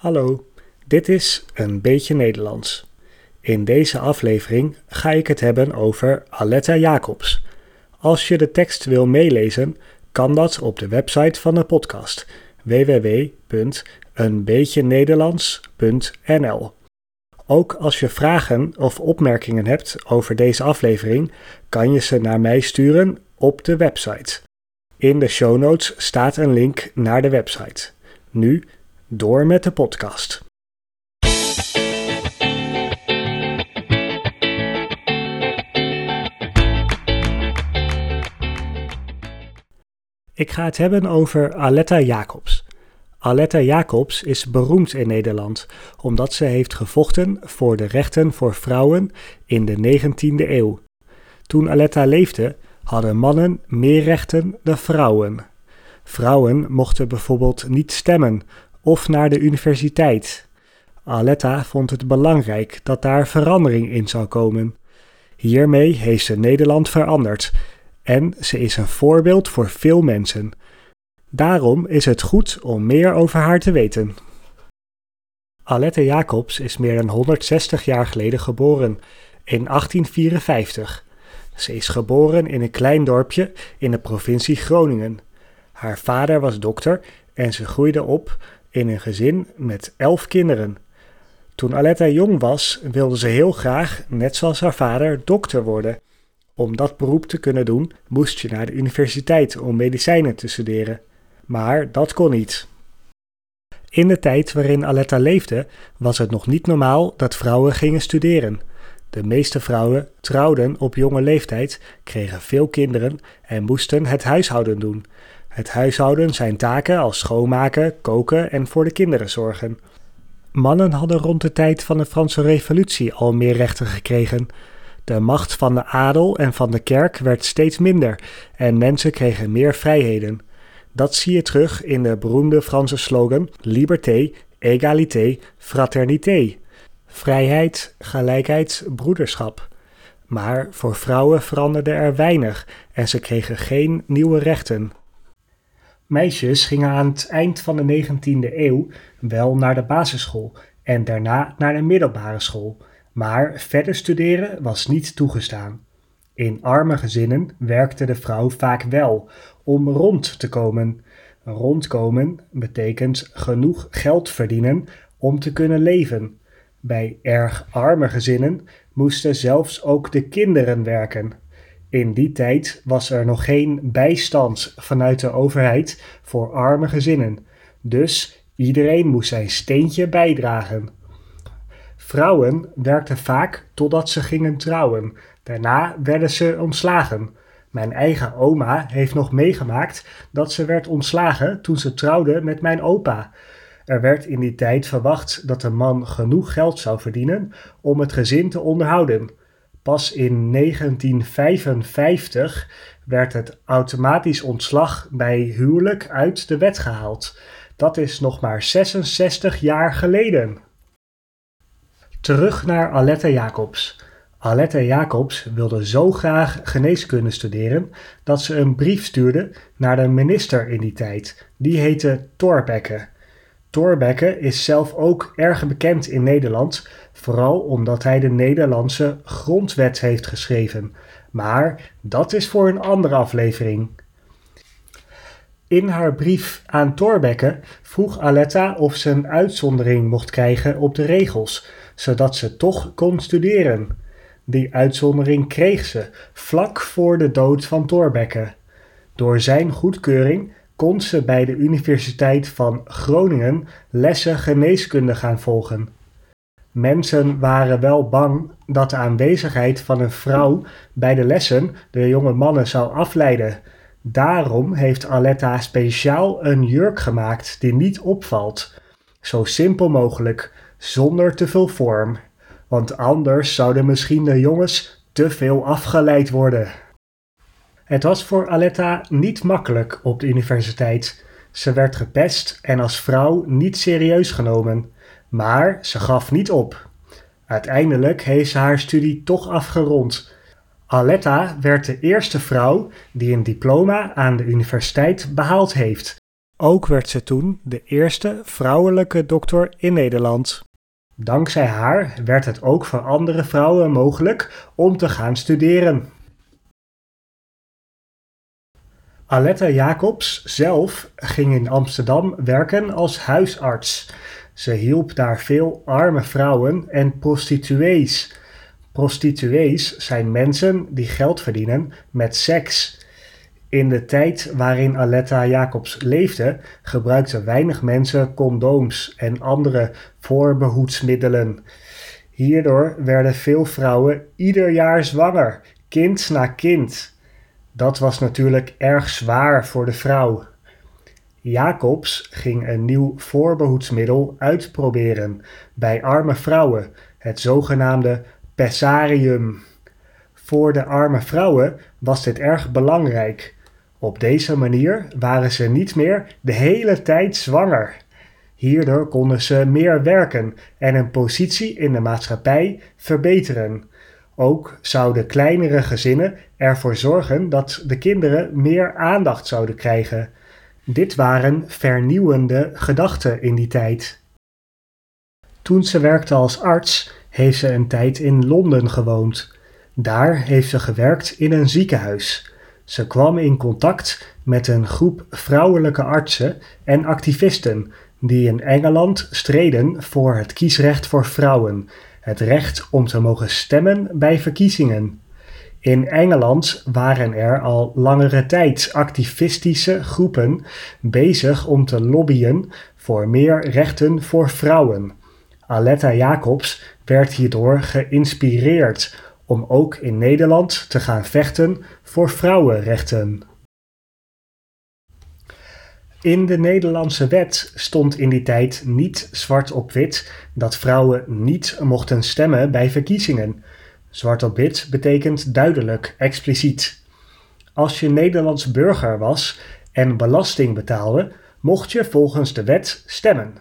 Hallo, dit is een beetje Nederlands. In deze aflevering ga ik het hebben over Aletta Jacobs. Als je de tekst wil meelezen, kan dat op de website van de podcast www.eenbeetjenederlands.nl. Ook als je vragen of opmerkingen hebt over deze aflevering, kan je ze naar mij sturen op de website. In de show notes staat een link naar de website. Nu door met de podcast. Ik ga het hebben over Aletta Jacobs. Aletta Jacobs is beroemd in Nederland omdat ze heeft gevochten voor de rechten voor vrouwen in de 19e eeuw. Toen Aletta leefde, hadden mannen meer rechten dan vrouwen. Vrouwen mochten bijvoorbeeld niet stemmen of naar de universiteit. Aletta vond het belangrijk dat daar verandering in zou komen. Hiermee heeft ze Nederland veranderd en ze is een voorbeeld voor veel mensen. Daarom is het goed om meer over haar te weten. Aletta Jacobs is meer dan 160 jaar geleden geboren, in 1854. Ze is geboren in een klein dorpje in de provincie Groningen. Haar vader was dokter en ze groeide op in een gezin met elf kinderen. Toen Aletta jong was, wilde ze heel graag, net zoals haar vader, dokter worden. Om dat beroep te kunnen doen, moest je naar de universiteit om medicijnen te studeren. Maar dat kon niet. In de tijd waarin Aletta leefde, was het nog niet normaal dat vrouwen gingen studeren. De meeste vrouwen trouwden op jonge leeftijd, kregen veel kinderen en moesten het huishouden doen. Het huishouden zijn taken als schoonmaken, koken en voor de kinderen zorgen. Mannen hadden rond de tijd van de Franse Revolutie al meer rechten gekregen. De macht van de adel en van de kerk werd steeds minder en mensen kregen meer vrijheden. Dat zie je terug in de beroemde Franse slogan Liberté, égalité, fraternité. Vrijheid, gelijkheid, broederschap. Maar voor vrouwen veranderde er weinig en ze kregen geen nieuwe rechten. Meisjes gingen aan het eind van de 19e eeuw wel naar de basisschool en daarna naar de middelbare school, maar verder studeren was niet toegestaan. In arme gezinnen werkte de vrouw vaak wel om rond te komen. Rondkomen betekent genoeg geld verdienen om te kunnen leven. Bij erg arme gezinnen moesten zelfs ook de kinderen werken. In die tijd was er nog geen bijstand vanuit de overheid voor arme gezinnen, dus iedereen moest zijn steentje bijdragen. Vrouwen werkten vaak totdat ze gingen trouwen. Daarna werden ze ontslagen. Mijn eigen oma heeft nog meegemaakt dat ze werd ontslagen toen ze trouwde met mijn opa. Er werd in die tijd verwacht dat de man genoeg geld zou verdienen om het gezin te onderhouden. Pas in 1955 werd het automatisch ontslag bij huwelijk uit de wet gehaald. Dat is nog maar 66 jaar geleden. Terug naar Aletta Jacobs. Aletta Jacobs wilde zo graag geneeskunde studeren dat ze een brief stuurde naar de minister in die tijd. Die heette Thorbecke. Thorbecke is zelf ook erg bekend in Nederland, vooral omdat hij de Nederlandse grondwet heeft geschreven. Maar dat is voor een andere aflevering. In haar brief aan Thorbecke vroeg Aletta of ze een uitzondering mocht krijgen op de regels, zodat ze toch kon studeren. Die uitzondering kreeg ze vlak voor de dood van Thorbecke. Door zijn goedkeuring kon ze bij de Universiteit van Groningen lessen geneeskunde gaan volgen. Mensen waren wel bang dat de aanwezigheid van een vrouw bij de lessen de jonge mannen zou afleiden. Daarom heeft Aletta speciaal een jurk gemaakt die niet opvalt. Zo simpel mogelijk, zonder te veel vorm. Want anders zouden misschien de jongens te veel afgeleid worden. Het was voor Aletta niet makkelijk op de universiteit. Ze werd gepest en als vrouw niet serieus genomen. Maar ze gaf niet op. Uiteindelijk heeft ze haar studie toch afgerond. Aletta werd de eerste vrouw die een diploma aan de universiteit behaald heeft. Ook werd ze toen de eerste vrouwelijke dokter in Nederland. Dankzij haar werd het ook voor andere vrouwen mogelijk om te gaan studeren. Aletta Jacobs zelf ging in Amsterdam werken als huisarts. Ze hielp daar veel arme vrouwen en prostituees. Prostituees zijn mensen die geld verdienen met seks. In de tijd waarin Aletta Jacobs leefde, gebruikten weinig mensen condooms en andere voorbehoedsmiddelen. Hierdoor werden veel vrouwen ieder jaar zwanger, kind na kind. Dat was natuurlijk erg zwaar voor de vrouw. Jacobs ging een nieuw voorbehoedsmiddel uitproberen bij arme vrouwen, het zogenaamde pessarium. Voor de arme vrouwen was dit erg belangrijk. Op deze manier waren ze niet meer de hele tijd zwanger. Hierdoor konden ze meer werken en hun positie in de maatschappij verbeteren. Ook zouden kleinere gezinnen ervoor zorgen dat de kinderen meer aandacht zouden krijgen. Dit waren vernieuwende gedachten in die tijd. Toen ze werkte als arts, heeft ze een tijd in Londen gewoond. Daar heeft ze gewerkt in een ziekenhuis. Ze kwam in contact met een groep vrouwelijke artsen en activisten die in Engeland streden voor het kiesrecht voor vrouwen, het recht om te mogen stemmen bij verkiezingen. In Engeland waren er al langere tijd activistische groepen bezig om te lobbyen voor meer rechten voor vrouwen. Aletta Jacobs werd hierdoor geïnspireerd om ook in Nederland te gaan vechten voor vrouwenrechten. In de Nederlandse wet stond in die tijd niet zwart op wit dat vrouwen niet mochten stemmen bij verkiezingen. Zwart op wit betekent duidelijk, expliciet. Als je Nederlands burger was en belasting betaalde, mocht je volgens de wet stemmen.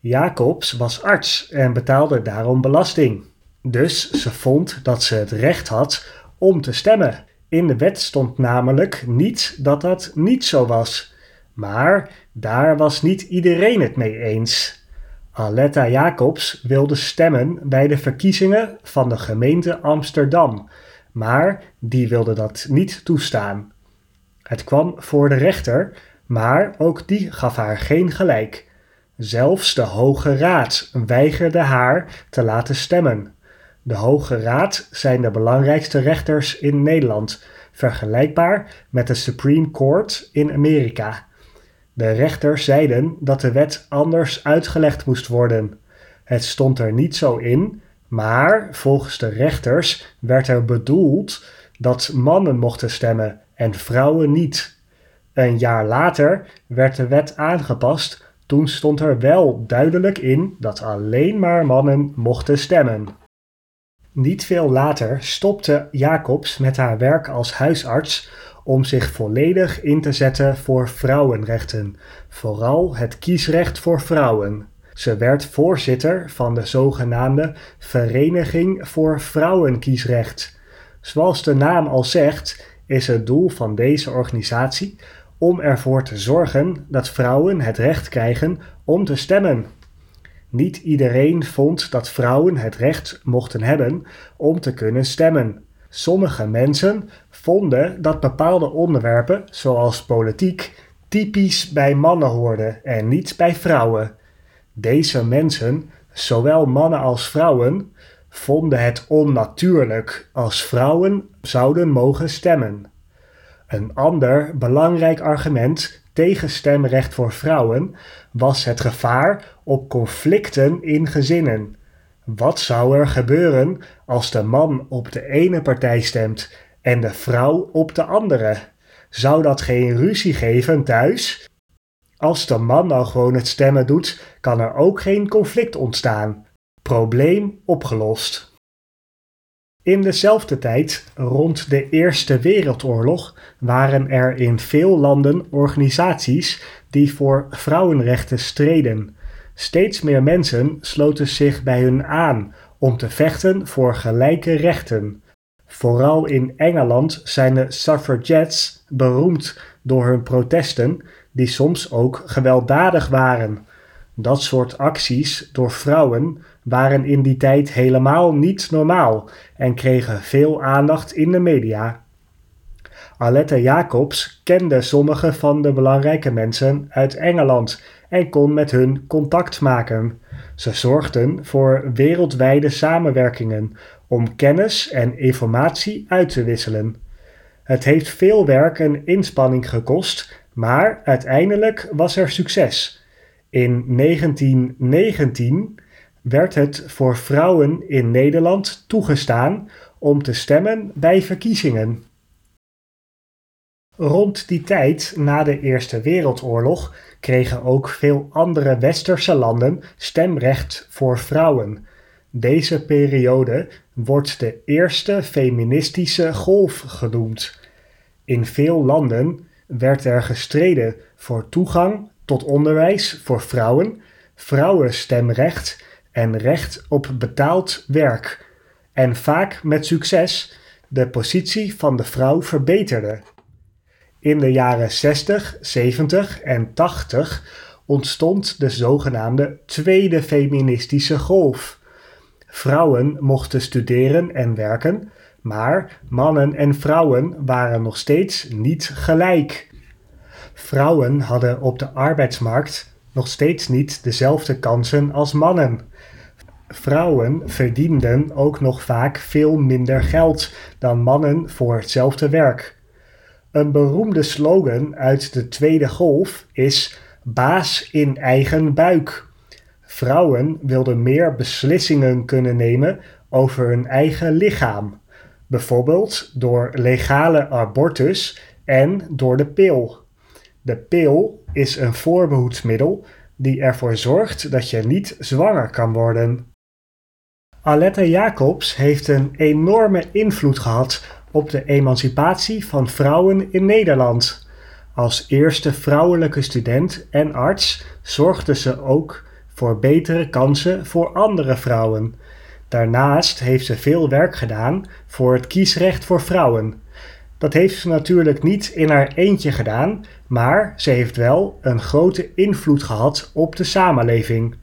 Jacobs was arts en betaalde daarom belasting. Dus ze vond dat ze het recht had om te stemmen. In de wet stond namelijk niet dat dat niet zo was. Maar daar was niet iedereen het mee eens. Aletta Jacobs wilde stemmen bij de verkiezingen van de gemeente Amsterdam, maar die wilde dat niet toestaan. Het kwam voor de rechter, maar ook die gaf haar geen gelijk. Zelfs de Hoge Raad weigerde haar te laten stemmen. De Hoge Raad zijn de belangrijkste rechters in Nederland, vergelijkbaar met de Supreme Court in Amerika. De rechters zeiden dat de wet anders uitgelegd moest worden. Het stond er niet zo in, maar volgens de rechters werd er bedoeld dat mannen mochten stemmen en vrouwen niet. Een jaar later werd de wet aangepast. Toen stond er wel duidelijk in dat alleen maar mannen mochten stemmen. Niet veel later stopte Jacobs met haar werk als huisarts om zich volledig in te zetten voor vrouwenrechten, vooral het kiesrecht voor vrouwen. Ze werd voorzitter van de zogenaamde Vereniging voor Vrouwenkiesrecht. Zoals de naam al zegt, is het doel van deze organisatie om ervoor te zorgen dat vrouwen het recht krijgen om te stemmen. Niet iedereen vond dat vrouwen het recht mochten hebben om te kunnen stemmen. Sommige mensen vonden dat bepaalde onderwerpen, zoals politiek, typisch bij mannen hoorden en niet bij vrouwen. Deze mensen, zowel mannen als vrouwen, vonden het onnatuurlijk als vrouwen zouden mogen stemmen. Een ander belangrijk argument tegen stemrecht voor vrouwen was het gevaar op conflicten in gezinnen. Wat zou er gebeuren als de man op de ene partij stemt en de vrouw op de andere? Zou dat geen ruzie geven thuis? Als de man nou gewoon het stemmen doet, kan er ook geen conflict ontstaan. Probleem opgelost. In dezelfde tijd, rond de Eerste Wereldoorlog, waren er in veel landen organisaties die voor vrouwenrechten streden. Steeds meer mensen sloten zich bij hun aan om te vechten voor gelijke rechten. Vooral in Engeland zijn de suffragettes beroemd door hun protesten die soms ook gewelddadig waren. Dat soort acties door vrouwen waren in die tijd helemaal niet normaal en kregen veel aandacht in de media. Alette Jacobs kende sommige van de belangrijke mensen uit Engeland en kon met hun contact maken. Ze zorgden voor wereldwijde samenwerkingen om kennis en informatie uit te wisselen. Het heeft veel werk en inspanning gekost, maar uiteindelijk was er succes. In 1919 werd het voor vrouwen in Nederland toegestaan om te stemmen bij verkiezingen. Rond die tijd, na de Eerste Wereldoorlog, kregen ook veel andere westerse landen stemrecht voor vrouwen. Deze periode wordt de eerste feministische golf genoemd. In veel landen werd er gestreden voor toegang tot onderwijs voor vrouwen, vrouwenstemrecht en recht op betaald werk. En vaak met succes de positie van de vrouw verbeterde. In de jaren 60, 70 en 80 ontstond de zogenaamde tweede feministische golf. Vrouwen mochten studeren en werken, maar mannen en vrouwen waren nog steeds niet gelijk. Vrouwen hadden op de arbeidsmarkt nog steeds niet dezelfde kansen als mannen. Vrouwen verdienden ook nog vaak veel minder geld dan mannen voor hetzelfde werk. Een beroemde slogan uit de Tweede Golf is baas in eigen buik. Vrouwen wilden meer beslissingen kunnen nemen over hun eigen lichaam, bijvoorbeeld door legale abortus en door de pil. De pil is een voorbehoedsmiddel die ervoor zorgt dat je niet zwanger kan worden. Aletta Jacobs heeft een enorme invloed gehad op de emancipatie van vrouwen in Nederland. Als eerste vrouwelijke student en arts zorgde ze ook voor betere kansen voor andere vrouwen. Daarnaast heeft ze veel werk gedaan voor het kiesrecht voor vrouwen. Dat heeft ze natuurlijk niet in haar eentje gedaan, maar ze heeft wel een grote invloed gehad op de samenleving.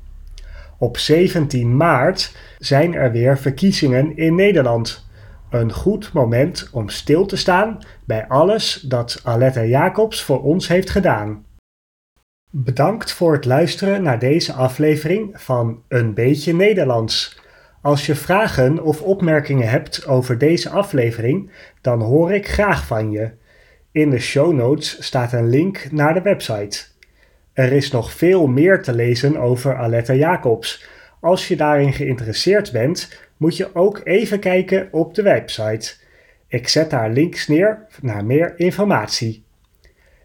Op 17 maart zijn er weer verkiezingen in Nederland. Een goed moment om stil te staan bij alles dat Aletta Jacobs voor ons heeft gedaan. Bedankt voor het luisteren naar deze aflevering van Een beetje Nederlands. Als je vragen of opmerkingen hebt over deze aflevering, dan hoor ik graag van je. In de show notes staat een link naar de website. Er is nog veel meer te lezen over Aletta Jacobs. Als je daarin geïnteresseerd bent, moet je ook even kijken op de website. Ik zet daar links neer naar meer informatie.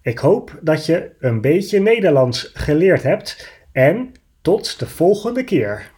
Ik hoop dat je een beetje Nederlands geleerd hebt en tot de volgende keer.